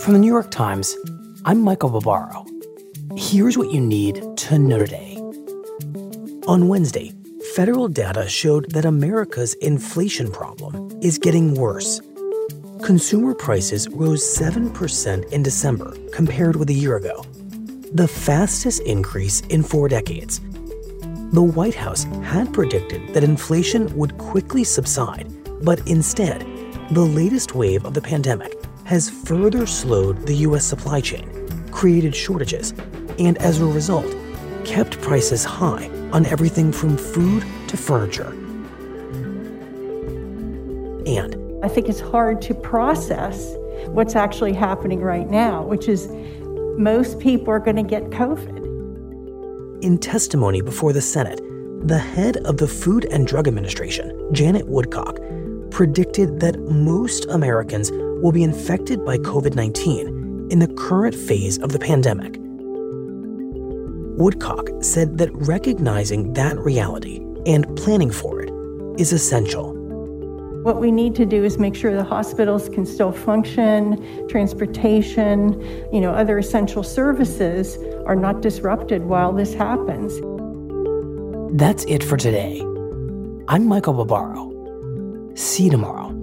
From the New York Times, I'm Michael Barbaro. Here's what you need to know today. On Wednesday, federal data showed that America's inflation problem is getting worse. Consumer prices rose 7% in December compared with a year ago, the fastest increase in four decades. The White House had predicted that inflation would quickly subside, but instead, the latest wave of the pandemic has further slowed the U.S. supply chain, created shortages, and as a result, kept prices high on everything from food to furniture. And I think it's hard to process what's actually happening right now, which is most people are going to get COVID. In testimony before the Senate, the head of the Food and Drug Administration, Janet Woodcock, predicted that most Americans will be infected by COVID 19 in the current phase of the pandemic. Woodcock said that recognizing that reality and planning for it is essential. What we need to do is make sure the hospitals can still function, transportation, you know, other essential services are not disrupted while this happens. That's it for today. I'm Michael Barbaro. See you tomorrow.